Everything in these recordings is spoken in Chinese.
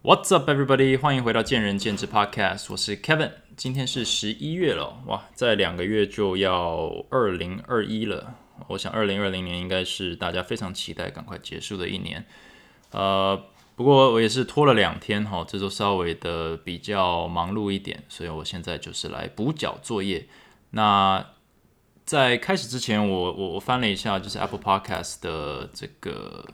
What's up, everybody？欢迎回到见仁见智 Podcast，我是 Kevin。今天是十一月了，哇，在两个月就要二零二一了。我想二零二零年应该是大家非常期待赶快结束的一年。呃，不过我也是拖了两天哈，这周稍微的比较忙碌一点，所以我现在就是来补缴作业。那在开始之前，我我我翻了一下，就是 Apple Podcast 的这个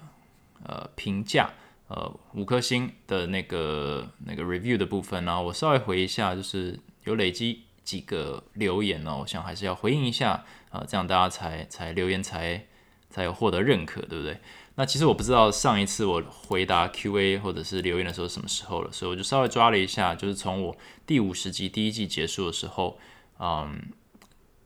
呃评价。呃，五颗星的那个那个 review 的部分呢，我稍微回一下，就是有累积几个留言呢，我想还是要回应一下啊，这样大家才才留言才才有获得认可，对不对？那其实我不知道上一次我回答 Q&A 或者是留言的时候什么时候了，所以我就稍微抓了一下，就是从我第五十集第一季结束的时候，嗯，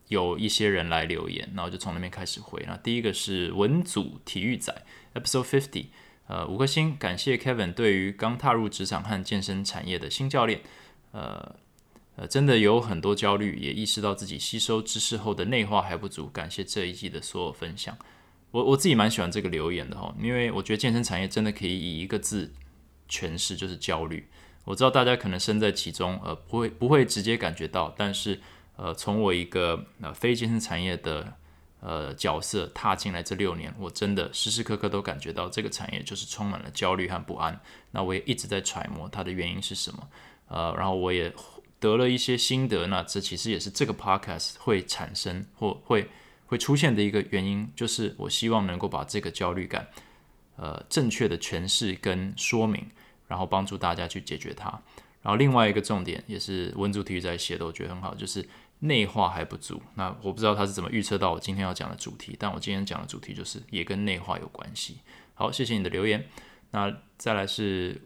有一些人来留言，然后就从那边开始回。那第一个是文组体育仔 Episode Fifty。呃，五颗星，感谢 Kevin 对于刚踏入职场和健身产业的新教练，呃呃，真的有很多焦虑，也意识到自己吸收知识后的内化还不足。感谢这一季的所有分享，我我自己蛮喜欢这个留言的哈，因为我觉得健身产业真的可以以一个字诠释，就是焦虑。我知道大家可能身在其中，呃，不会不会直接感觉到，但是呃，从我一个呃非健身产业的。呃，角色踏进来这六年，我真的时时刻刻都感觉到这个产业就是充满了焦虑和不安。那我也一直在揣摩它的原因是什么。呃，然后我也得了一些心得。那这其实也是这个 podcast 会产生或会会出现的一个原因，就是我希望能够把这个焦虑感，呃，正确的诠释跟说明，然后帮助大家去解决它。然后另外一个重点也是文组体育在写的，我觉得很好，就是。内化还不足，那我不知道他是怎么预测到我今天要讲的主题，但我今天讲的主题就是也跟内化有关系。好，谢谢你的留言。那再来是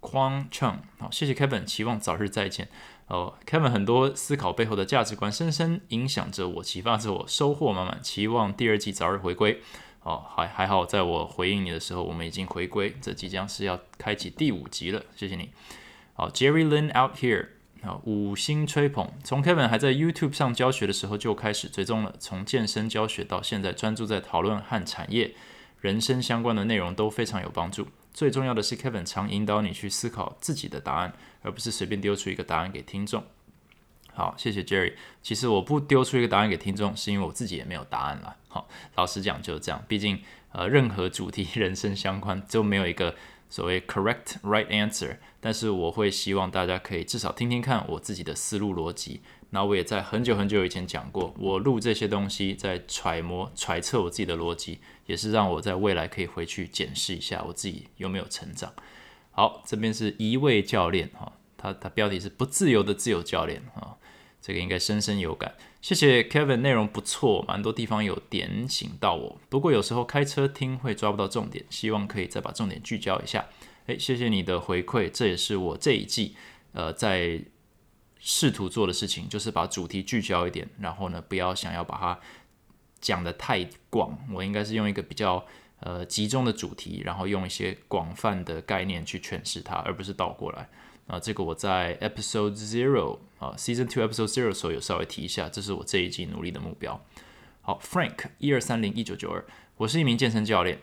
匡称好，谢谢 Kevin，期望早日再见。哦，Kevin 很多思考背后的价值观深深影响着我，启发着我，收获满满，期望第二季早日回归。哦，还还好，在我回应你的时候，我们已经回归，这即将是要开启第五集了。谢谢你。好，Jerry Lin out here。啊，五星吹捧！从 Kevin 还在 YouTube 上教学的时候就开始追踪了，从健身教学到现在专注在讨论和产业、人生相关的内容都非常有帮助。最重要的是，Kevin 常引导你去思考自己的答案，而不是随便丢出一个答案给听众。好，谢谢 Jerry。其实我不丢出一个答案给听众，是因为我自己也没有答案了。好，老实讲就是这样。毕竟，呃，任何主题 人生相关就没有一个。所谓 correct right answer，但是我会希望大家可以至少听听看我自己的思路逻辑。那我也在很久很久以前讲过，我录这些东西在揣摩揣测我自己的逻辑，也是让我在未来可以回去检视一下我自己有没有成长。好，这边是一位教练哈，他他标题是不自由的自由教练哈。这个应该深深有感，谢谢 Kevin，内容不错，蛮多地方有点醒到我。不过有时候开车听会抓不到重点，希望可以再把重点聚焦一下。诶，谢谢你的回馈，这也是我这一季呃在试图做的事情，就是把主题聚焦一点，然后呢不要想要把它讲的太广，我应该是用一个比较呃集中的主题，然后用一些广泛的概念去诠释它，而不是倒过来。啊，这个我在 Episode Zero 啊，Season Two Episode Zero 的时候有稍微提一下，这是我这一季努力的目标。好，Frank 一二三零一九九二，我是一名健身教练，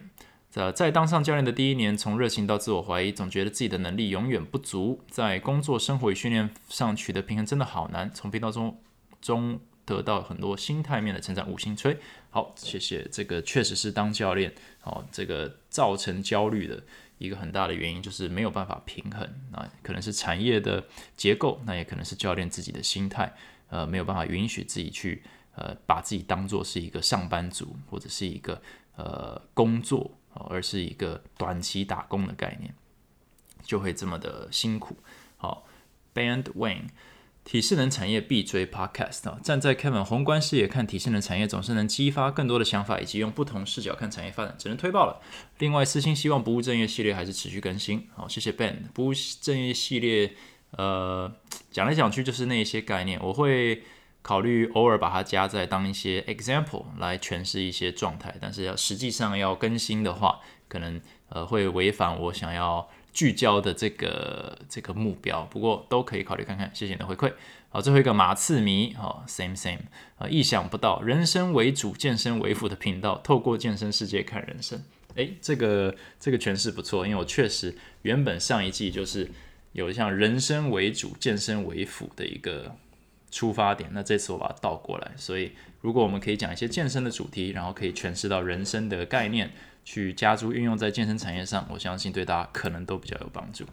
在在当上教练的第一年，从热情到自我怀疑，总觉得自己的能力永远不足，在工作、生活与训练上取得平衡真的好难。从频道中中得到很多心态面的成长，五星吹。好，谢谢，这个确实是当教练，哦，这个造成焦虑的。一个很大的原因就是没有办法平衡，啊，可能是产业的结构，那也可能是教练自己的心态，呃，没有办法允许自己去，呃，把自己当做是一个上班族或者是一个呃工作，而是一个短期打工的概念，就会这么的辛苦。好，Band Wing。体适能产业必追 Podcast 啊！站在 Kevin 宏观视野看体适能产业，总是能激发更多的想法，以及用不同视角看产业发展，只能推爆了。另外，私心希望不务正业系列还是持续更新。好，谢谢 Ben。不务正业系列，呃，讲来讲去就是那一些概念，我会考虑偶尔把它加在当一些 example 来诠释一些状态，但是要实际上要更新的话，可能呃会违反我想要。聚焦的这个这个目标，不过都可以考虑看看。谢谢你的回馈。好，最后一个马刺迷，好，same same，啊，意想不到，人生为主，健身为辅的频道，透过健身世界看人生。诶，这个这个诠释不错，因为我确实原本上一季就是有像人生为主、健身为辅的一个出发点，那这次我把它倒过来，所以如果我们可以讲一些健身的主题，然后可以诠释到人生的概念，去加注运用在健身产业上，我相信对大家可能都比较有帮助。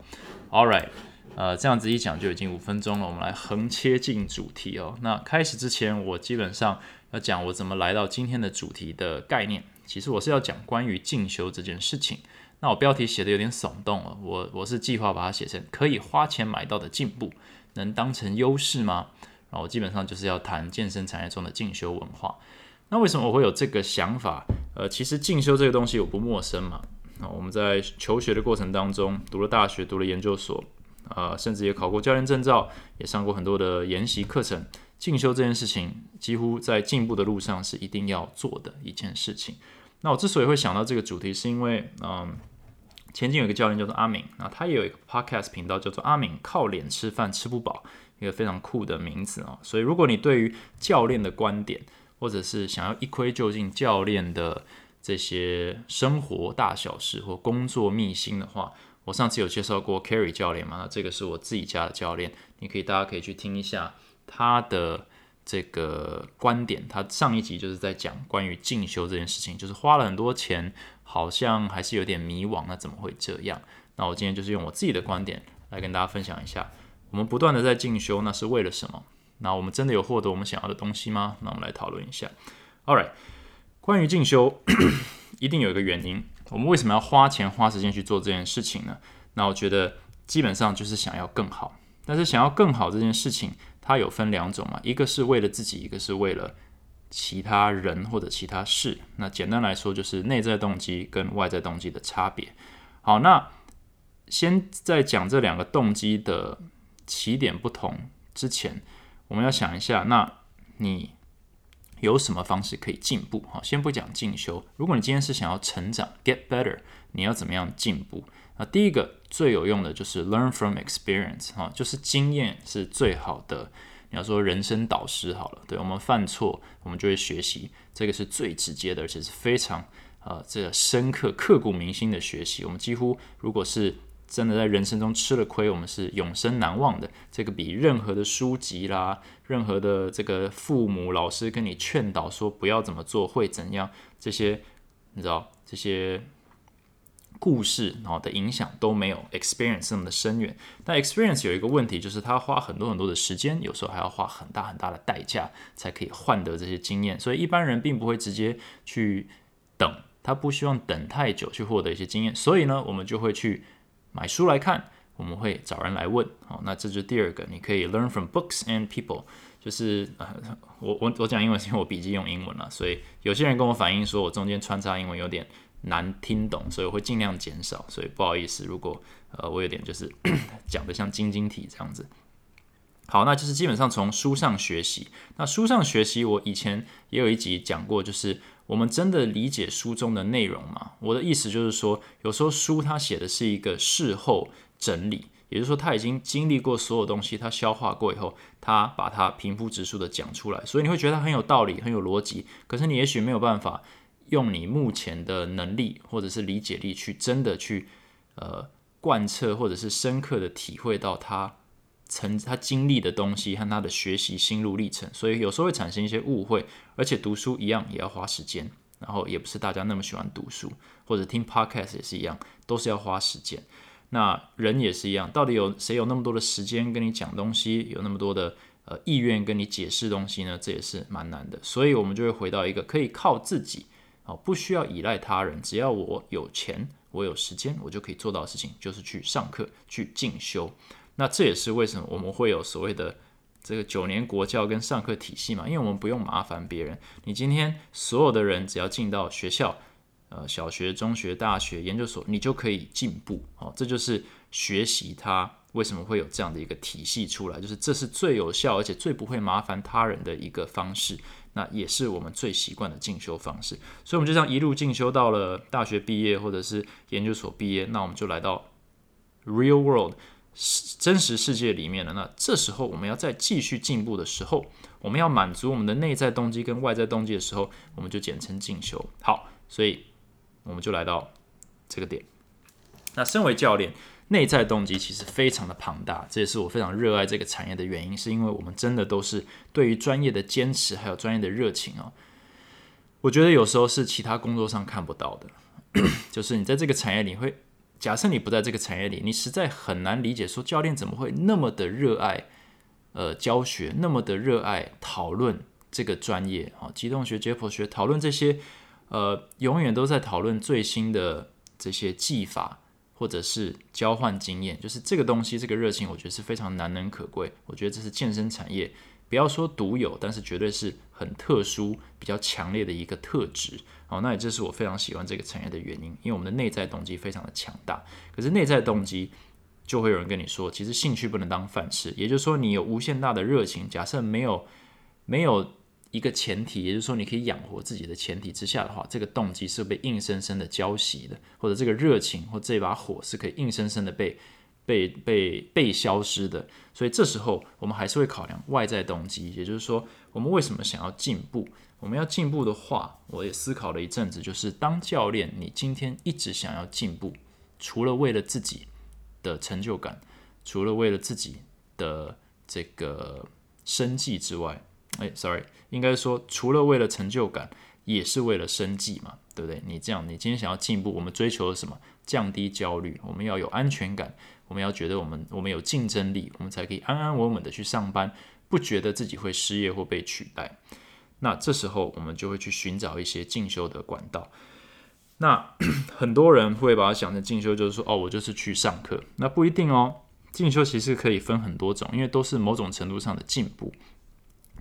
All right，呃，这样子一讲就已经五分钟了，我们来横切进主题哦。那开始之前，我基本上要讲我怎么来到今天的主题的概念。其实我是要讲关于进修这件事情。那我标题写的有点耸动了，我我是计划把它写成可以花钱买到的进步，能当成优势吗？然后我基本上就是要谈健身产业中的进修文化。那为什么我会有这个想法？呃，其实进修这个东西我不陌生嘛。那我们在求学的过程当中，读了大学，读了研究所，呃，甚至也考过教练证照，也上过很多的研习课程。进修这件事情，几乎在进步的路上是一定要做的一件事情。那我之所以会想到这个主题，是因为，嗯，前进有一个教练叫做阿敏，那他也有一个 podcast 频道叫做阿敏靠脸吃饭吃不饱，一个非常酷的名字啊。所以，如果你对于教练的观点，或者是想要一窥究竟教练的这些生活大小事或工作秘辛的话，我上次有介绍过 Carry 教练嘛？那这个是我自己家的教练，你可以大家可以去听一下他的。这个观点，他上一集就是在讲关于进修这件事情，就是花了很多钱，好像还是有点迷惘，那怎么会这样？那我今天就是用我自己的观点来跟大家分享一下，我们不断的在进修，那是为了什么？那我们真的有获得我们想要的东西吗？那我们来讨论一下。All right，关于进修，一定有一个原因，我们为什么要花钱花时间去做这件事情呢？那我觉得基本上就是想要更好，但是想要更好这件事情。它有分两种嘛，一个是为了自己，一个是为了其他人或者其他事。那简单来说，就是内在动机跟外在动机的差别。好，那先在讲这两个动机的起点不同之前，我们要想一下，那你有什么方式可以进步？好，先不讲进修。如果你今天是想要成长，get better，你要怎么样进步？那第一个最有用的就是 learn from experience 哈，就是经验是最好的。你要说人生导师好了，对我们犯错，我们就会学习，这个是最直接的，而且是非常呃这个深刻、刻骨铭心的学习。我们几乎如果是真的在人生中吃了亏，我们是永生难忘的。这个比任何的书籍啦，任何的这个父母、老师跟你劝导说不要怎么做会怎样，这些你知道这些。故事然后的影响都没有 experience 那么的深远，但 experience 有一个问题，就是他花很多很多的时间，有时候还要花很大很大的代价才可以换得这些经验，所以一般人并不会直接去等，他不希望等太久去获得一些经验，所以呢，我们就会去买书来看，我们会找人来问，好，那这就第二个，你可以 learn from books and people，就是呃，我我我讲英文是因为我笔记用英文了，所以有些人跟我反映说我中间穿插英文有点。难听懂，所以我会尽量减少。所以不好意思，如果呃我有点就是 讲的像晶晶体这样子。好，那就是基本上从书上学习。那书上学习，我以前也有一集讲过，就是我们真的理解书中的内容吗？我的意思就是说，有时候书它写的是一个事后整理，也就是说他已经经历过所有东西，他消化过以后，他把它平铺直述的讲出来，所以你会觉得它很有道理，很有逻辑。可是你也许没有办法。用你目前的能力或者是理解力去真的去呃贯彻或者是深刻的体会到它曾他经历的东西和他的学习心路历程，所以有时候会产生一些误会，而且读书一样也要花时间，然后也不是大家那么喜欢读书或者听 podcast 也是一样，都是要花时间。那人也是一样，到底有谁有那么多的时间跟你讲东西，有那么多的呃意愿跟你解释东西呢？这也是蛮难的，所以我们就会回到一个可以靠自己。哦，不需要依赖他人，只要我有钱，我有时间，我就可以做到的事情，就是去上课，去进修。那这也是为什么我们会有所谓的这个九年国教跟上课体系嘛？因为我们不用麻烦别人。你今天所有的人只要进到学校，呃，小学、中学、大学、研究所，你就可以进步。哦，这就是学习它为什么会有这样的一个体系出来，就是这是最有效而且最不会麻烦他人的一个方式。那也是我们最习惯的进修方式，所以我们就这样一路进修到了大学毕业或者是研究所毕业，那我们就来到 real world 真实世界里面了。那这时候我们要再继续进步的时候，我们要满足我们的内在动机跟外在动机的时候，我们就简称进修。好，所以我们就来到这个点。那身为教练，内在动机其实非常的庞大，这也是我非常热爱这个产业的原因，是因为我们真的都是对于专业的坚持，还有专业的热情哦。我觉得有时候是其他工作上看不到的，就是你在这个产业里会，假设你不在这个产业里，你实在很难理解说教练怎么会那么的热爱呃教学，那么的热爱讨论这个专业啊，机动学、解剖学，讨论这些呃，永远都在讨论最新的这些技法。或者是交换经验，就是这个东西，这个热情，我觉得是非常难能可贵。我觉得这是健身产业，不要说独有，但是绝对是很特殊、比较强烈的一个特质。好，那也这是我非常喜欢这个产业的原因，因为我们的内在动机非常的强大。可是内在动机就会有人跟你说，其实兴趣不能当饭吃，也就是说，你有无限大的热情，假设没有没有。一个前提，也就是说，你可以养活自己的前提之下的话，这个动机是被硬生生的浇熄的，或者这个热情或这把火是可以硬生生的被被被被消失的。所以这时候我们还是会考量外在动机，也就是说，我们为什么想要进步？我们要进步的话，我也思考了一阵子，就是当教练，你今天一直想要进步，除了为了自己的成就感，除了为了自己的这个生计之外。哎，sorry，应该说除了为了成就感，也是为了生计嘛，对不对？你这样，你今天想要进步，我们追求的什么？降低焦虑，我们要有安全感，我们要觉得我们我们有竞争力，我们才可以安安稳稳的去上班，不觉得自己会失业或被取代。那这时候我们就会去寻找一些进修的管道。那 很多人会把它想成进修就是说，哦，我就是去上课。那不一定哦，进修其实可以分很多种，因为都是某种程度上的进步。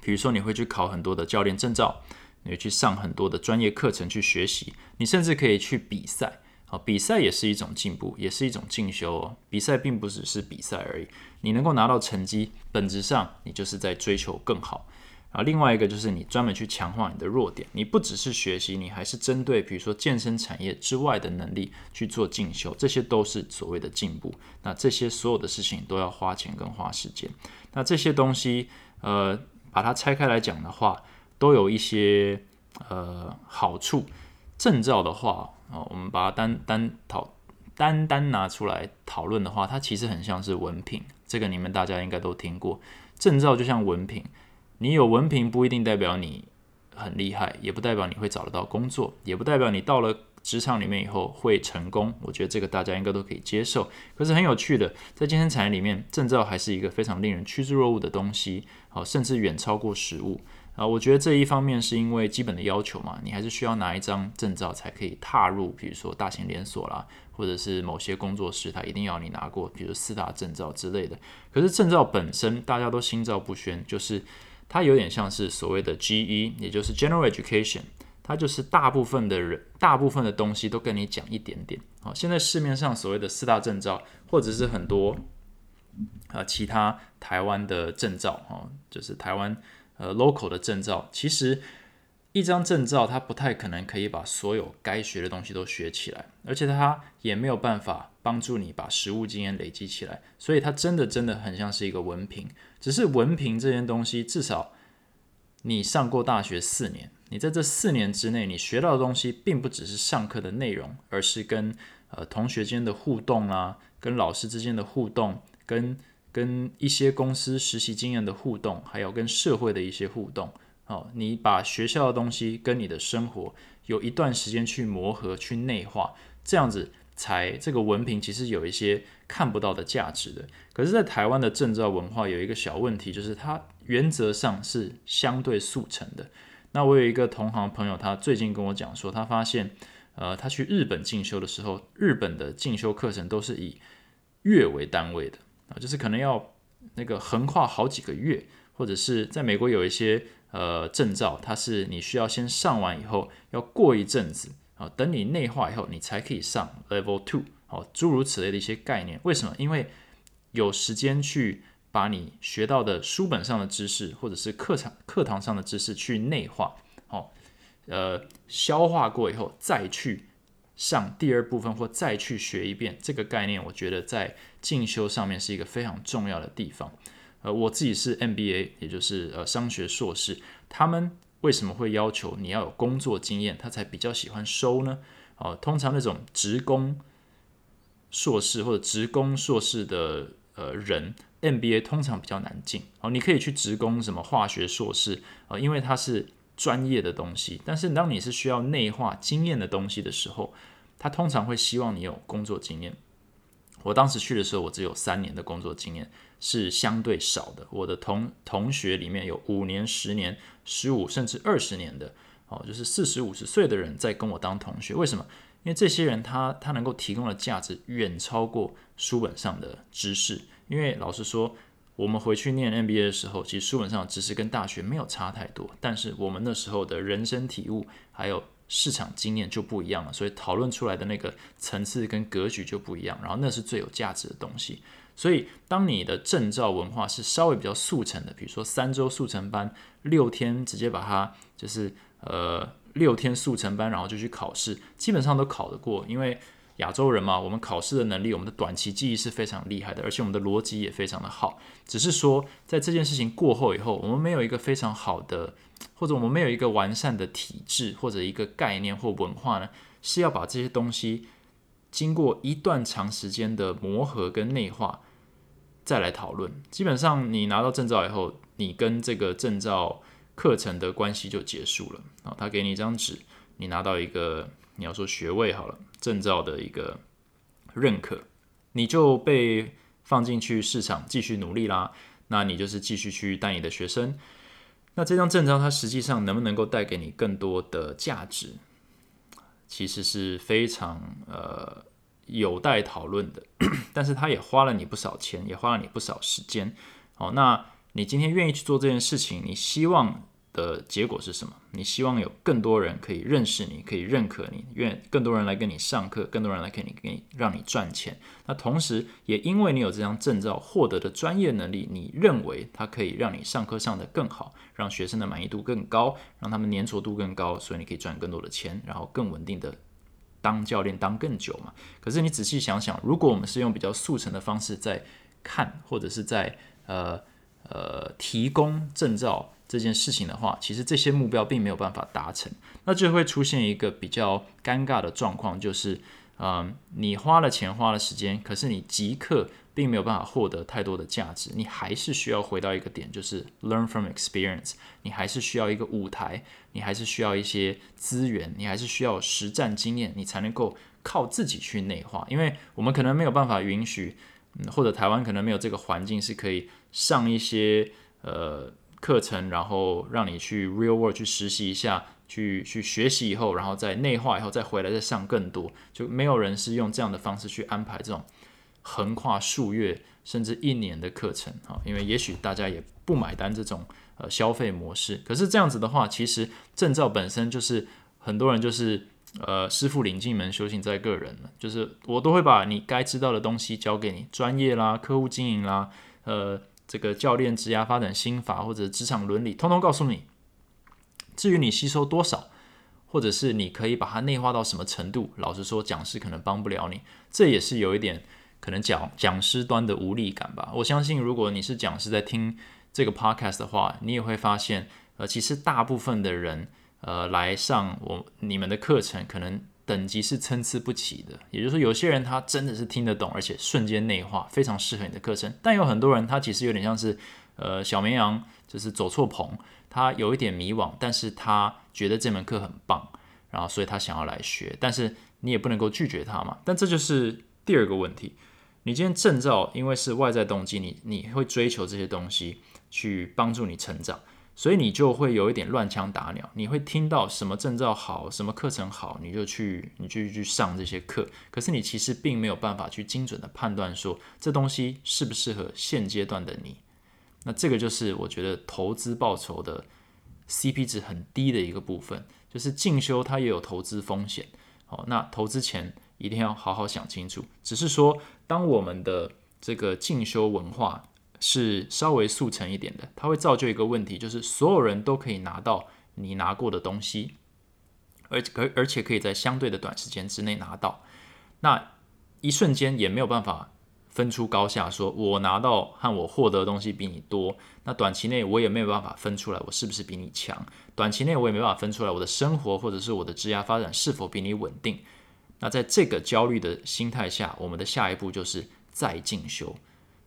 比如说，你会去考很多的教练证照，你会去上很多的专业课程去学习，你甚至可以去比赛，好，比赛也是一种进步，也是一种进修哦。比赛并不只是比赛而已，你能够拿到成绩，本质上你就是在追求更好。啊，另外一个就是你专门去强化你的弱点，你不只是学习，你还是针对比如说健身产业之外的能力去做进修，这些都是所谓的进步。那这些所有的事情都要花钱跟花时间。那这些东西，呃。把它拆开来讲的话，都有一些呃好处。证照的话啊，我们把它单单讨单单拿出来讨论的话，它其实很像是文凭。这个你们大家应该都听过，证照就像文凭。你有文凭不一定代表你很厉害，也不代表你会找得到工作，也不代表你到了职场里面以后会成功。我觉得这个大家应该都可以接受。可是很有趣的，在健身产业里面，证照还是一个非常令人趋之若鹜的东西。好，甚至远超过实物啊！我觉得这一方面是因为基本的要求嘛，你还是需要拿一张证照才可以踏入，比如说大型连锁啦，或者是某些工作室，它一定要你拿过，比如四大证照之类的。可是证照本身大家都心照不宣，就是它有点像是所谓的 GE，也就是 General Education，它就是大部分的人，大部分的东西都跟你讲一点点。好，现在市面上所谓的四大证照，或者是很多。呃，其他台湾的证照，哈，就是台湾呃 local 的证照，其实一张证照它不太可能可以把所有该学的东西都学起来，而且它也没有办法帮助你把实务经验累积起来，所以它真的真的很像是一个文凭。只是文凭这件东西，至少你上过大学四年，你在这四年之内，你学到的东西并不只是上课的内容，而是跟呃同学间的互动啦，跟老师之间的互动。跟跟一些公司实习经验的互动，还有跟社会的一些互动，哦，你把学校的东西跟你的生活有一段时间去磨合、去内化，这样子才这个文凭其实有一些看不到的价值的。可是，在台湾的证照文化有一个小问题，就是它原则上是相对速成的。那我有一个同行朋友，他最近跟我讲说，他发现，呃，他去日本进修的时候，日本的进修课程都是以月为单位的。啊，就是可能要那个横跨好几个月，或者是在美国有一些呃证照，它是你需要先上完以后，要过一阵子啊，等你内化以后，你才可以上 Level Two，哦，诸如此类的一些概念。为什么？因为有时间去把你学到的书本上的知识，或者是课堂课堂上的知识去内化，好，呃，消化过以后再去。上第二部分或再去学一遍这个概念，我觉得在进修上面是一个非常重要的地方。呃，我自己是 MBA，也就是呃商学硕士，他们为什么会要求你要有工作经验，他才比较喜欢收呢？哦，通常那种职工硕士或者职工硕士的呃人，MBA 通常比较难进。哦，你可以去职工什么化学硕士啊，因为它是专业的东西。但是当你是需要内化经验的东西的时候，他通常会希望你有工作经验。我当时去的时候，我只有三年的工作经验，是相对少的。我的同同学里面有五年、十年、十五甚至二十年的，哦，就是四十五十岁的人在跟我当同学。为什么？因为这些人他他能够提供的价值远超过书本上的知识。因为老实说，我们回去念 MBA 的时候，其实书本上的知识跟大学没有差太多，但是我们那时候的人生体悟还有。市场经验就不一样了，所以讨论出来的那个层次跟格局就不一样，然后那是最有价值的东西。所以，当你的证照文化是稍微比较速成的，比如说三周速成班，六天直接把它就是呃六天速成班，然后就去考试，基本上都考得过，因为亚洲人嘛，我们考试的能力，我们的短期记忆是非常厉害的，而且我们的逻辑也非常的好。只是说，在这件事情过后以后，我们没有一个非常好的。或者我们没有一个完善的体制，或者一个概念或文化呢，是要把这些东西经过一段长时间的磨合跟内化，再来讨论。基本上你拿到证照以后，你跟这个证照课程的关系就结束了啊。他给你一张纸，你拿到一个你要说学位好了，证照的一个认可，你就被放进去市场继续努力啦。那你就是继续去带你的学生。那这张证照它实际上能不能够带给你更多的价值，其实是非常呃有待讨论的。但是它也花了你不少钱，也花了你不少时间。好，那你今天愿意去做这件事情，你希望？的结果是什么？你希望有更多人可以认识你，可以认可你，愿更多人来跟你上课，更多人来给你给你让你赚钱。那同时，也因为你有这张证照获得的专业能力，你认为它可以让你上课上得更好，让学生的满意度更高，让他们粘着度更高，所以你可以赚更多的钱，然后更稳定的当教练当更久嘛。可是你仔细想想，如果我们是用比较速成的方式在看，或者是在呃呃提供证照。这件事情的话，其实这些目标并没有办法达成，那就会出现一个比较尴尬的状况，就是，嗯，你花了钱花了时间，可是你即刻并没有办法获得太多的价值，你还是需要回到一个点，就是 learn from experience，你还是需要一个舞台，你还是需要一些资源，你还是需要实战经验，你才能够靠自己去内化，因为我们可能没有办法允许，或者台湾可能没有这个环境是可以上一些，呃。课程，然后让你去 real world 去实习一下，去去学习以后，然后再内化以后再回来再上更多，就没有人是用这样的方式去安排这种横跨数月甚至一年的课程啊，因为也许大家也不买单这种呃消费模式。可是这样子的话，其实证照本身就是很多人就是呃师傅领进门，修行在个人了，就是我都会把你该知道的东西教给你，专业啦、客户经营啦，呃。这个教练职涯发展心法或者职场伦理，通通告诉你。至于你吸收多少，或者是你可以把它内化到什么程度，老实说，讲师可能帮不了你。这也是有一点可能讲讲师端的无力感吧。我相信，如果你是讲师在听这个 podcast 的话，你也会发现，呃，其实大部分的人，呃，来上我你们的课程，可能。等级是参差不齐的，也就是说，有些人他真的是听得懂，而且瞬间内化，非常适合你的课程。但有很多人他其实有点像是，呃，小绵羊，就是走错棚，他有一点迷惘，但是他觉得这门课很棒，然后所以他想要来学，但是你也不能够拒绝他嘛。但这就是第二个问题，你今天证照因为是外在动机，你你会追求这些东西去帮助你成长。所以你就会有一点乱枪打鸟，你会听到什么证照好，什么课程好，你就去，你就去上这些课。可是你其实并没有办法去精准的判断说这东西适不适合现阶段的你。那这个就是我觉得投资报酬的 CP 值很低的一个部分，就是进修它也有投资风险。好，那投资前一定要好好想清楚。只是说，当我们的这个进修文化。是稍微速成一点的，它会造就一个问题，就是所有人都可以拿到你拿过的东西，而而而且可以在相对的短时间之内拿到，那一瞬间也没有办法分出高下，说我拿到和我获得的东西比你多，那短期内我也没有办法分出来我是不是比你强，短期内我也没办法分出来我的生活或者是我的职业发展是否比你稳定，那在这个焦虑的心态下，我们的下一步就是再进修。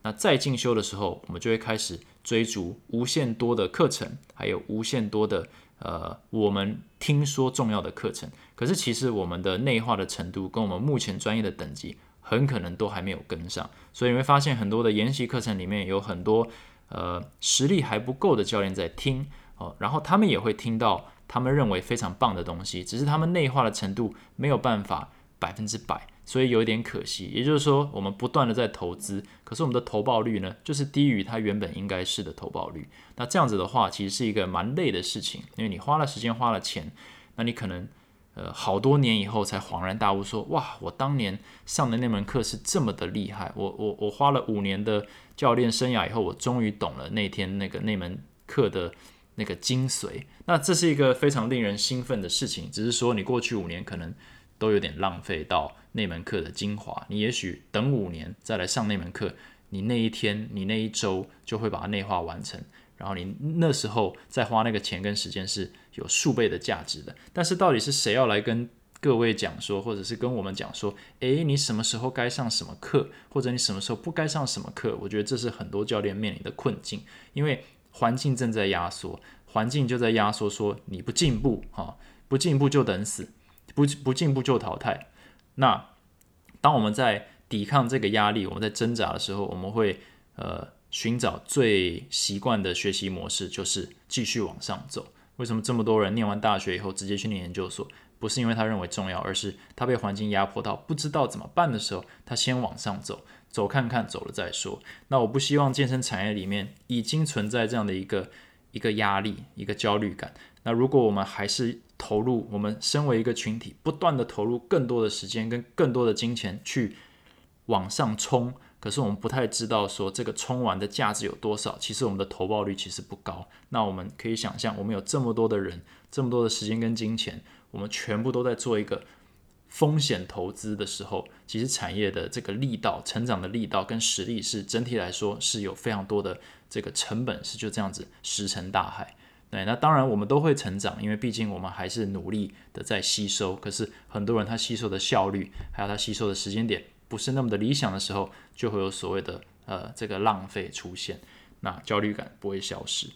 那再进修的时候，我们就会开始追逐无限多的课程，还有无限多的呃我们听说重要的课程。可是其实我们的内化的程度跟我们目前专业的等级，很可能都还没有跟上。所以你会发现很多的研习课程里面有很多呃实力还不够的教练在听哦，然后他们也会听到他们认为非常棒的东西，只是他们内化的程度没有办法百分之百。所以有一点可惜，也就是说，我们不断的在投资，可是我们的投报率呢，就是低于它原本应该是的投报率。那这样子的话，其实是一个蛮累的事情，因为你花了时间，花了钱，那你可能呃好多年以后才恍然大悟，说哇，我当年上的那门课是这么的厉害，我我我花了五年的教练生涯以后，我终于懂了那天那个那门课的那个精髓。那这是一个非常令人兴奋的事情，只是说你过去五年可能。都有点浪费到那门课的精华。你也许等五年再来上那门课，你那一天、你那一周就会把它内化完成。然后你那时候再花那个钱跟时间是有数倍的价值的。但是到底是谁要来跟各位讲说，或者是跟我们讲说，诶，你什么时候该上什么课，或者你什么时候不该上什么课？我觉得这是很多教练面临的困境，因为环境正在压缩，环境就在压缩，说你不进步，哈，不进步就等死。不不进步就淘汰。那当我们在抵抗这个压力，我们在挣扎的时候，我们会呃寻找最习惯的学习模式，就是继续往上走。为什么这么多人念完大学以后直接去念研究所？不是因为他认为重要，而是他被环境压迫到不知道怎么办的时候，他先往上走，走看看，走了再说。那我不希望健身产业里面已经存在这样的一个一个压力，一个焦虑感。那如果我们还是投入，我们身为一个群体，不断的投入更多的时间跟更多的金钱去往上冲，可是我们不太知道说这个冲完的价值有多少。其实我们的投报率其实不高。那我们可以想象，我们有这么多的人，这么多的时间跟金钱，我们全部都在做一个风险投资的时候，其实产业的这个力道、成长的力道跟实力是整体来说是有非常多的这个成本，是就这样子石沉大海。对，那当然我们都会成长，因为毕竟我们还是努力的在吸收。可是很多人他吸收的效率，还有他吸收的时间点不是那么的理想的时候，就会有所谓的呃这个浪费出现。那焦虑感不会消失。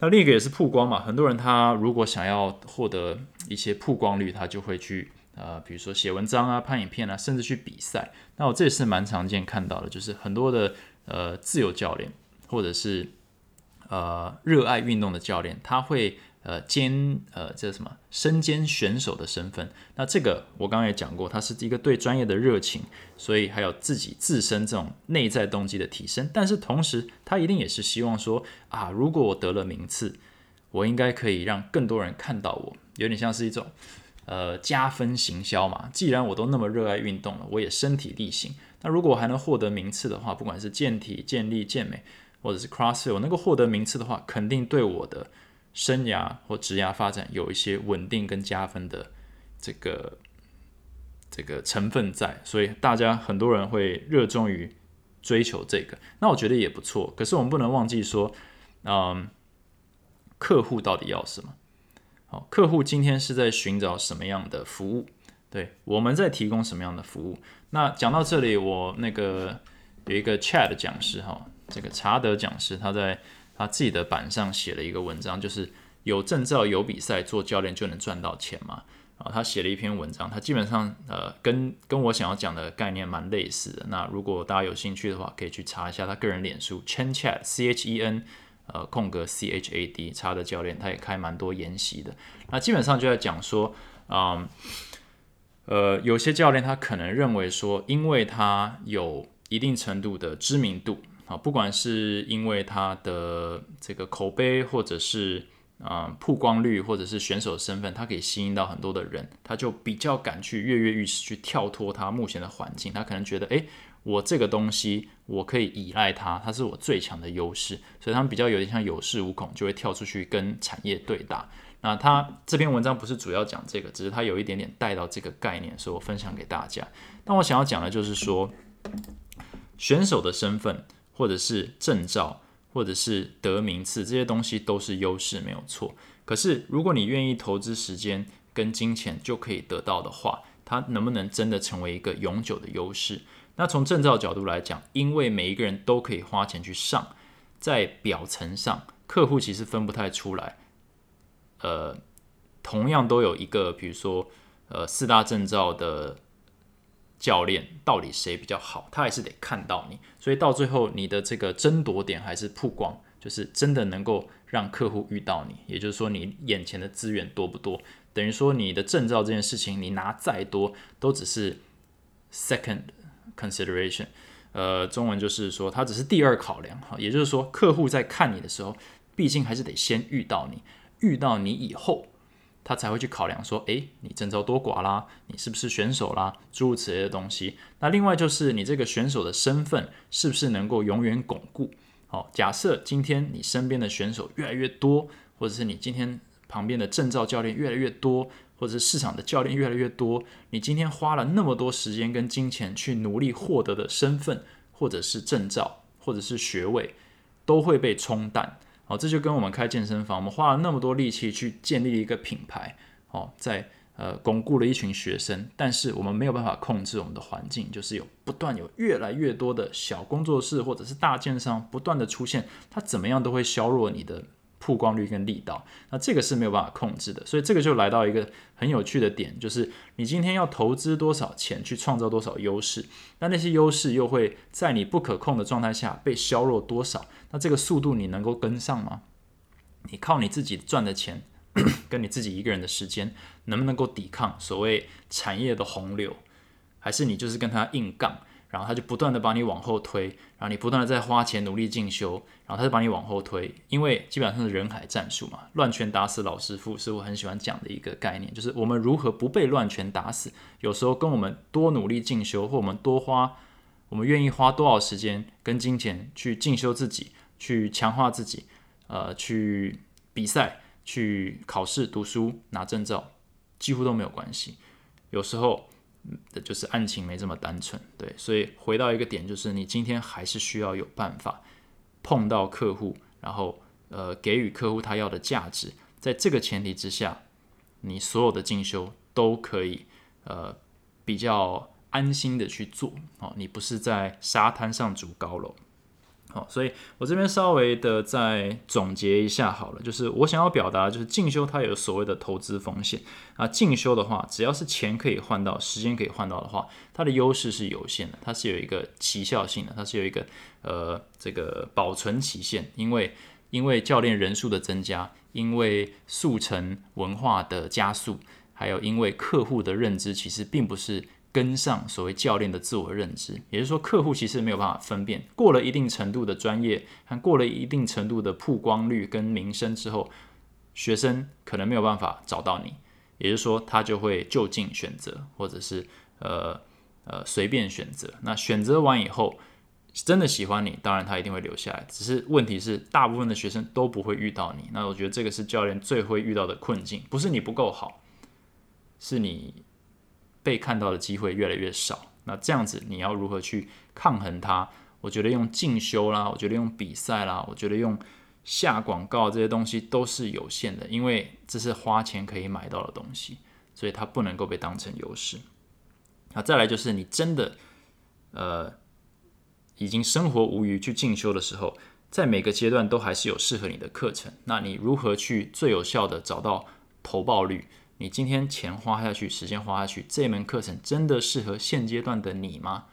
那另一个也是曝光嘛，很多人他如果想要获得一些曝光率，他就会去呃比如说写文章啊、拍影片啊，甚至去比赛。那我这也是蛮常见看到的，就是很多的呃自由教练或者是。呃，热爱运动的教练，他会呃兼呃这什么身兼选手的身份。那这个我刚刚也讲过，他是一个对专业的热情，所以还有自己自身这种内在动机的提升。但是同时，他一定也是希望说啊，如果我得了名次，我应该可以让更多人看到我，有点像是一种呃加分行销嘛。既然我都那么热爱运动了，我也身体力行。那如果还能获得名次的话，不管是健体、健力、健美。或者是 CrossFit，我能够获得名次的话，肯定对我的生涯或职业发展有一些稳定跟加分的这个这个成分在，所以大家很多人会热衷于追求这个。那我觉得也不错，可是我们不能忘记说，嗯，客户到底要什么？好，客户今天是在寻找什么样的服务？对，我们在提供什么样的服务？那讲到这里，我那个有一个 Chat 讲师哈。这个查德讲师他在他自己的板上写了一个文章，就是有证照有比赛做教练就能赚到钱嘛？啊，他写了一篇文章，他基本上呃跟跟我想要讲的概念蛮类似的。那如果大家有兴趣的话，可以去查一下他个人脸书 Chen Chat C H E N 呃空格 C H A D 查德教练，他也开蛮多研习的。那基本上就在讲说，嗯呃有些教练他可能认为说，因为他有一定程度的知名度。啊，不管是因为他的这个口碑，或者是啊曝光率，或者是选手身份，他可以吸引到很多的人，他就比较敢去跃跃欲试，去跳脱他目前的环境。他可能觉得，诶，我这个东西我可以依赖它，它是我最强的优势，所以他们比较有点像有恃无恐，就会跳出去跟产业对打。那他这篇文章不是主要讲这个，只是他有一点点带到这个概念，所以我分享给大家。但我想要讲的就是说，选手的身份。或者是证照，或者是得名次，这些东西都是优势，没有错。可是，如果你愿意投资时间跟金钱就可以得到的话，它能不能真的成为一个永久的优势？那从证照角度来讲，因为每一个人都可以花钱去上，在表层上，客户其实分不太出来。呃，同样都有一个，比如说，呃，四大证照的教练，到底谁比较好？他还是得看到你，所以到最后，你的这个争夺点还是曝光，就是真的能够让客户遇到你。也就是说，你眼前的资源多不多？等于说，你的证照这件事情，你拿再多，都只是 second。consideration，呃，中文就是说，它只是第二考量哈。也就是说，客户在看你的时候，毕竟还是得先遇到你，遇到你以后，他才会去考量说，诶，你证照多寡啦，你是不是选手啦，诸如此类的东西。那另外就是你这个选手的身份是不是能够永远巩固？好，假设今天你身边的选手越来越多，或者是你今天旁边的证照教练越来越多。或者是市场的教练越来越多，你今天花了那么多时间跟金钱去努力获得的身份，或者是证照，或者是学位，都会被冲淡。哦，这就跟我们开健身房，我们花了那么多力气去建立一个品牌，哦，在呃巩固了一群学生，但是我们没有办法控制我们的环境，就是有不断有越来越多的小工作室或者是大建商不断的出现，它怎么样都会削弱你的。曝光率跟力道，那这个是没有办法控制的，所以这个就来到一个很有趣的点，就是你今天要投资多少钱去创造多少优势，那那些优势又会在你不可控的状态下被削弱多少？那这个速度你能够跟上吗？你靠你自己赚的钱 跟你自己一个人的时间，能不能够抵抗所谓产业的洪流？还是你就是跟他硬杠？然后他就不断的把你往后推，然后你不断的在花钱努力进修，然后他就把你往后推，因为基本上是人海战术嘛，乱拳打死老师傅是我很喜欢讲的一个概念，就是我们如何不被乱拳打死。有时候跟我们多努力进修，或我们多花，我们愿意花多少时间跟金钱去进修自己，去强化自己，呃，去比赛、去考试、读书、拿证照，几乎都没有关系。有时候。的就是案情没这么单纯，对，所以回到一个点，就是你今天还是需要有办法碰到客户，然后呃给予客户他要的价值，在这个前提之下，你所有的进修都可以呃比较安心的去做哦，你不是在沙滩上筑高楼。好，所以我这边稍微的再总结一下好了，就是我想要表达，就是进修它有所谓的投资风险啊。进修的话，只要是钱可以换到，时间可以换到的话，它的优势是有限的，它是有一个奇效性的，它是有一个呃这个保存期限，因为因为教练人数的增加，因为速成文化的加速，还有因为客户的认知，其实并不是。跟上所谓教练的自我认知，也就是说，客户其实没有办法分辨过了一定程度的专业和过了一定程度的曝光率跟名声之后，学生可能没有办法找到你，也就是说，他就会就近选择，或者是呃呃随便选择。那选择完以后，真的喜欢你，当然他一定会留下来。只是问题是，大部分的学生都不会遇到你。那我觉得这个是教练最会遇到的困境，不是你不够好，是你。被看到的机会越来越少，那这样子你要如何去抗衡它？我觉得用进修啦，我觉得用比赛啦，我觉得用下广告这些东西都是有限的，因为这是花钱可以买到的东西，所以它不能够被当成优势。那再来就是你真的呃已经生活无余去进修的时候，在每个阶段都还是有适合你的课程，那你如何去最有效的找到投报率？你今天钱花下去，时间花下去，这门课程真的适合现阶段的你吗？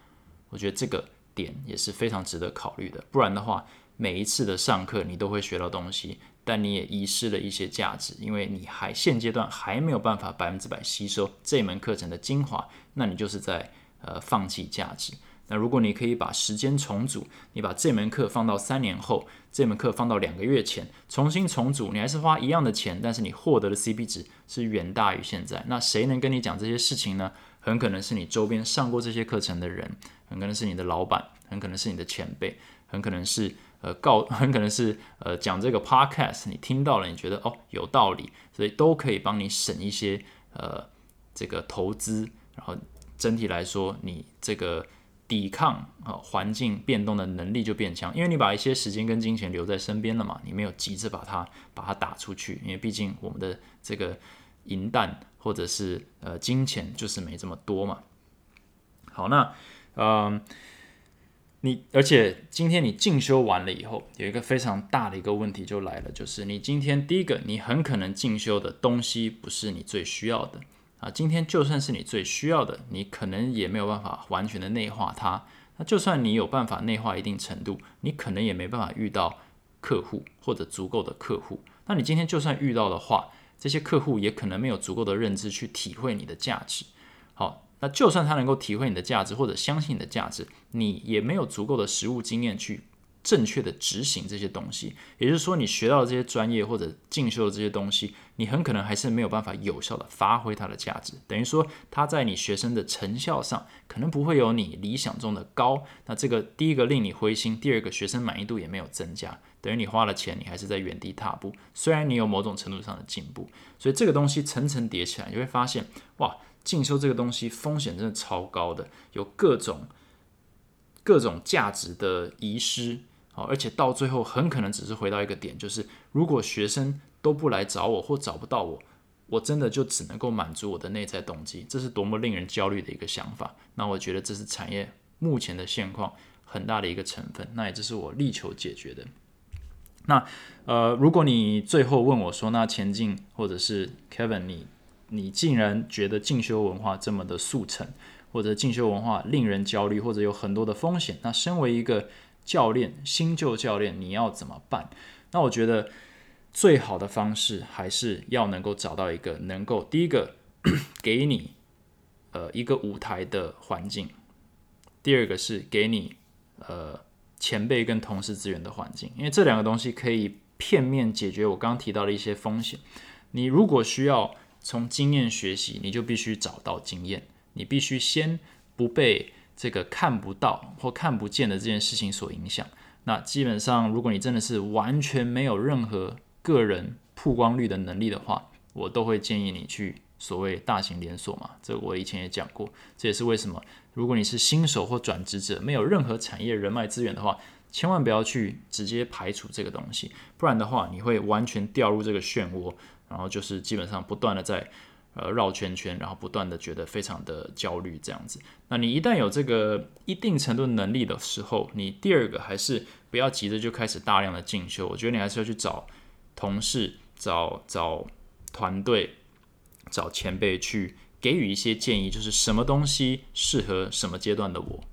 我觉得这个点也是非常值得考虑的。不然的话，每一次的上课你都会学到东西，但你也遗失了一些价值，因为你还现阶段还没有办法百分之百吸收这门课程的精华，那你就是在呃放弃价值。那如果你可以把时间重组，你把这门课放到三年后，这门课放到两个月前，重新重组，你还是花一样的钱，但是你获得的 CP 值是远大于现在。那谁能跟你讲这些事情呢？很可能是你周边上过这些课程的人，很可能是你的老板，很可能是你的前辈，很可能是呃告，很可能是呃讲这个 podcast，你听到了，你觉得哦有道理，所以都可以帮你省一些呃这个投资，然后整体来说，你这个。抵抗啊环境变动的能力就变强，因为你把一些时间跟金钱留在身边了嘛，你没有急着把它把它打出去，因为毕竟我们的这个银弹或者是呃金钱就是没这么多嘛。好，那嗯，你而且今天你进修完了以后，有一个非常大的一个问题就来了，就是你今天第一个，你很可能进修的东西不是你最需要的啊。今天就算是你最需要的，你可能也没有办法完全的内化它。那就算你有办法内化一定程度，你可能也没办法遇到客户或者足够的客户。那你今天就算遇到的话，这些客户也可能没有足够的认知去体会你的价值。好。那就算他能够体会你的价值或者相信你的价值，你也没有足够的实务经验去正确的执行这些东西。也就是说，你学到的这些专业或者进修的这些东西，你很可能还是没有办法有效的发挥它的价值。等于说，它在你学生的成效上可能不会有你理想中的高。那这个第一个令你灰心，第二个学生满意度也没有增加，等于你花了钱，你还是在原地踏步。虽然你有某种程度上的进步，所以这个东西层层叠起来，你会发现，哇。进修这个东西风险真的超高的，有各种各种价值的遗失，而且到最后很可能只是回到一个点，就是如果学生都不来找我或找不到我，我真的就只能够满足我的内在动机，这是多么令人焦虑的一个想法。那我觉得这是产业目前的现况很大的一个成分，那也这是我力求解决的。那呃，如果你最后问我说，那前进或者是 Kevin 你？你竟然觉得进修文化这么的速成，或者进修文化令人焦虑，或者有很多的风险？那身为一个教练，新旧教练，你要怎么办？那我觉得最好的方式还是要能够找到一个能够第一个 给你呃一个舞台的环境，第二个是给你呃前辈跟同事资源的环境，因为这两个东西可以片面解决我刚刚提到的一些风险。你如果需要。从经验学习，你就必须找到经验。你必须先不被这个看不到或看不见的这件事情所影响。那基本上，如果你真的是完全没有任何个人曝光率的能力的话，我都会建议你去所谓大型连锁嘛。这我以前也讲过，这也是为什么，如果你是新手或转职者，没有任何产业人脉资源的话，千万不要去直接排除这个东西，不然的话，你会完全掉入这个漩涡。然后就是基本上不断的在呃绕圈圈，然后不断的觉得非常的焦虑这样子。那你一旦有这个一定程度能力的时候，你第二个还是不要急着就开始大量的进修。我觉得你还是要去找同事、找找团队、找前辈去给予一些建议，就是什么东西适合什么阶段的我。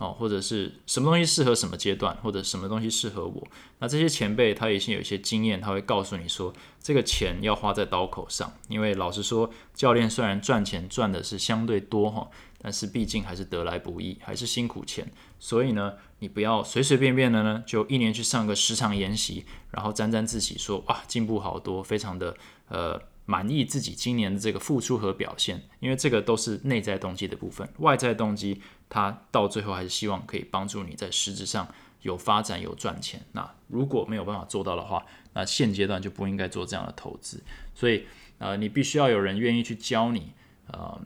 哦，或者是什么东西适合什么阶段，或者什么东西适合我？那这些前辈他已经有一些经验，他会告诉你说，这个钱要花在刀口上。因为老实说，教练虽然赚钱赚的是相对多哈，但是毕竟还是得来不易，还是辛苦钱。所以呢，你不要随随便便的呢，就一年去上个十场研习，然后沾沾自喜说哇进步好多，非常的呃。满意自己今年的这个付出和表现，因为这个都是内在动机的部分。外在动机，他到最后还是希望可以帮助你在实质上有发展、有赚钱。那如果没有办法做到的话，那现阶段就不应该做这样的投资。所以，呃，你必须要有人愿意去教你，呃，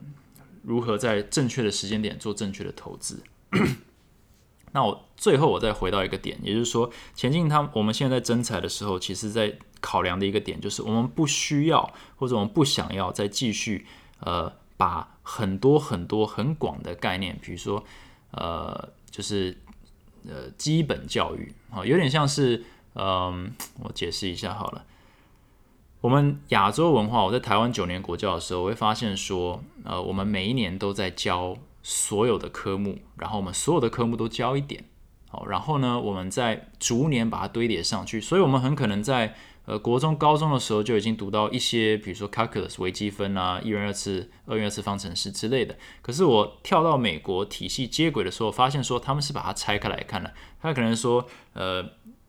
如何在正确的时间点做正确的投资。那我最后我再回到一个点，也就是说，前进他我们现在在征才的时候，其实在。考量的一个点就是，我们不需要或者我们不想要再继续呃，把很多很多很广的概念，比如说呃，就是呃基本教育啊，有点像是嗯，我解释一下好了。我们亚洲文化，我在台湾九年国教的时候，我会发现说，呃，我们每一年都在教所有的科目，然后我们所有的科目都教一点，好，然后呢，我们在逐年把它堆叠上去，所以我们很可能在呃，国中、高中的时候就已经读到一些，比如说 calculus 微积分啊，一元二次、二元二次方程式之类的。可是我跳到美国体系接轨的时候，发现说他们是把它拆开来看的。他可能说，呃，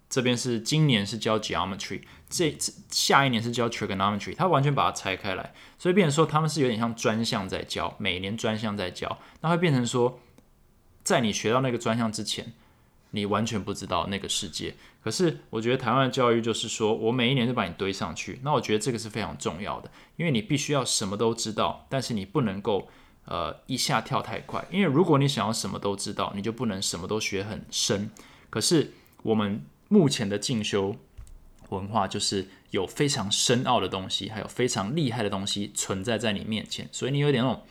这边是今年是教 geometry，这下一年是教 trigonometry，他完全把它拆开来，所以变成说他们是有点像专项在教，每年专项在教，那会变成说，在你学到那个专项之前。你完全不知道那个世界，可是我觉得台湾的教育就是说，我每一年都把你堆上去。那我觉得这个是非常重要的，因为你必须要什么都知道，但是你不能够呃一下跳太快，因为如果你想要什么都知道，你就不能什么都学很深。可是我们目前的进修文化就是有非常深奥的东西，还有非常厉害的东西存在在你面前，所以你有点那种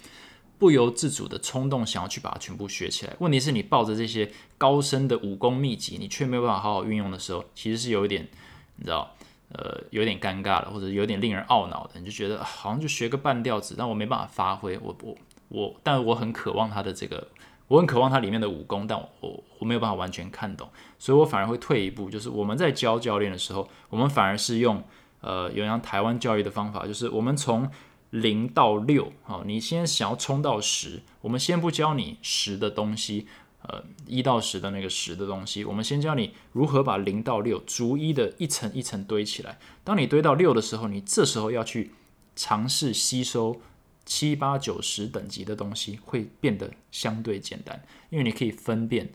不由自主的冲动，想要去把它全部学起来。问题是你抱着这些高深的武功秘籍，你却没有办法好好运用的时候，其实是有一点，你知道，呃，有点尴尬的，或者有点令人懊恼的。你就觉得好像就学个半吊子，但我没办法发挥，我我我，但我很渴望他的这个。我很渴望它里面的武功，但我我我没有办法完全看懂，所以我反而会退一步，就是我们在教教练的时候，我们反而是用呃有像台湾教育的方法，就是我们从零到六，好，你先想要冲到十，我们先不教你十的东西，呃一到十的那个十的东西，我们先教你如何把零到六逐一的一层一层堆起来。当你堆到六的时候，你这时候要去尝试吸收。七八九十等级的东西会变得相对简单，因为你可以分辨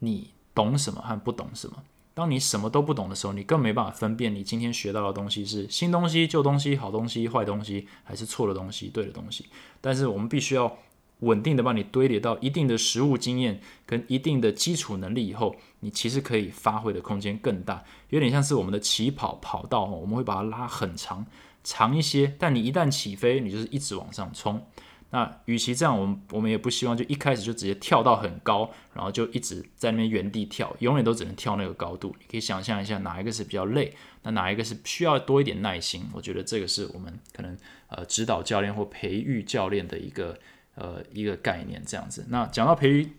你懂什么和不懂什么。当你什么都不懂的时候，你更没办法分辨你今天学到的东西是新东西、旧东西、好东西、坏东西，还是错的东西、对的东西。但是我们必须要稳定的把你堆叠到一定的实物经验跟一定的基础能力以后，你其实可以发挥的空间更大，有点像是我们的起跑跑道，我们会把它拉很长。长一些，但你一旦起飞，你就是一直往上冲。那与其这样，我们我们也不希望就一开始就直接跳到很高，然后就一直在那边原地跳，永远都只能跳那个高度。你可以想象一下，哪一个是比较累，那哪一个是需要多一点耐心？我觉得这个是我们可能呃指导教练或培育教练的一个呃一个概念这样子。那讲到培育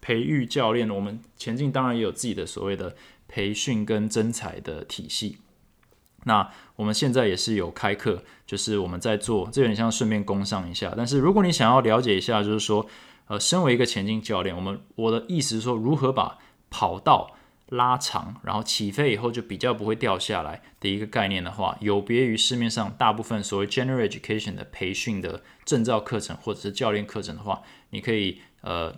培育教练，我们前进当然也有自己的所谓的培训跟增才的体系。那我们现在也是有开课，就是我们在做，这有点像顺便攻上一下。但是如果你想要了解一下，就是说，呃，身为一个前进教练，我们我的意思是说，如何把跑道拉长，然后起飞以后就比较不会掉下来的一个概念的话，有别于市面上大部分所谓 general education 的培训的证照课程或者是教练课程的话，你可以呃。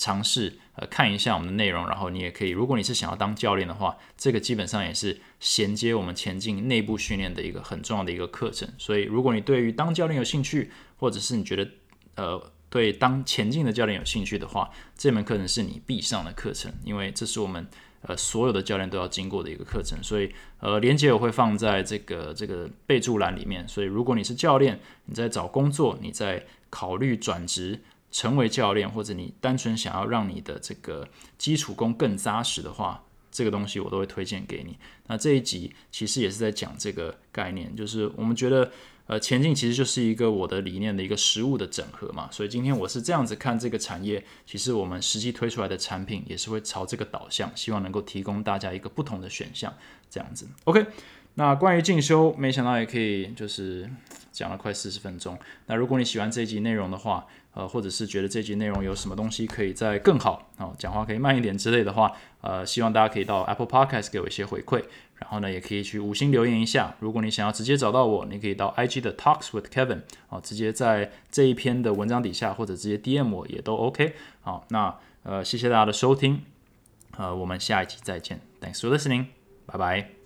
尝试呃看一下我们的内容，然后你也可以，如果你是想要当教练的话，这个基本上也是衔接我们前进内部训练的一个很重要的一个课程。所以，如果你对于当教练有兴趣，或者是你觉得呃对当前进的教练有兴趣的话，这门课程是你必上的课程，因为这是我们呃所有的教练都要经过的一个课程。所以呃，连接我会放在这个这个备注栏里面。所以，如果你是教练，你在找工作，你在考虑转职。成为教练，或者你单纯想要让你的这个基础功更扎实的话，这个东西我都会推荐给你。那这一集其实也是在讲这个概念，就是我们觉得，呃，前进其实就是一个我的理念的一个实物的整合嘛。所以今天我是这样子看这个产业，其实我们实际推出来的产品也是会朝这个导向，希望能够提供大家一个不同的选项，这样子。OK。那关于进修，没想到也可以就是讲了快四十分钟。那如果你喜欢这一集内容的话，呃，或者是觉得这集内容有什么东西可以再更好，哦，讲话可以慢一点之类的话，呃，希望大家可以到 Apple Podcast 给我一些回馈。然后呢，也可以去五星留言一下。如果你想要直接找到我，你可以到 IG 的 Talks with Kevin，哦，直接在这一篇的文章底下或者直接 DM 我也都 OK。好，那呃，谢谢大家的收听，呃，我们下一集再见。Thanks for listening，拜拜。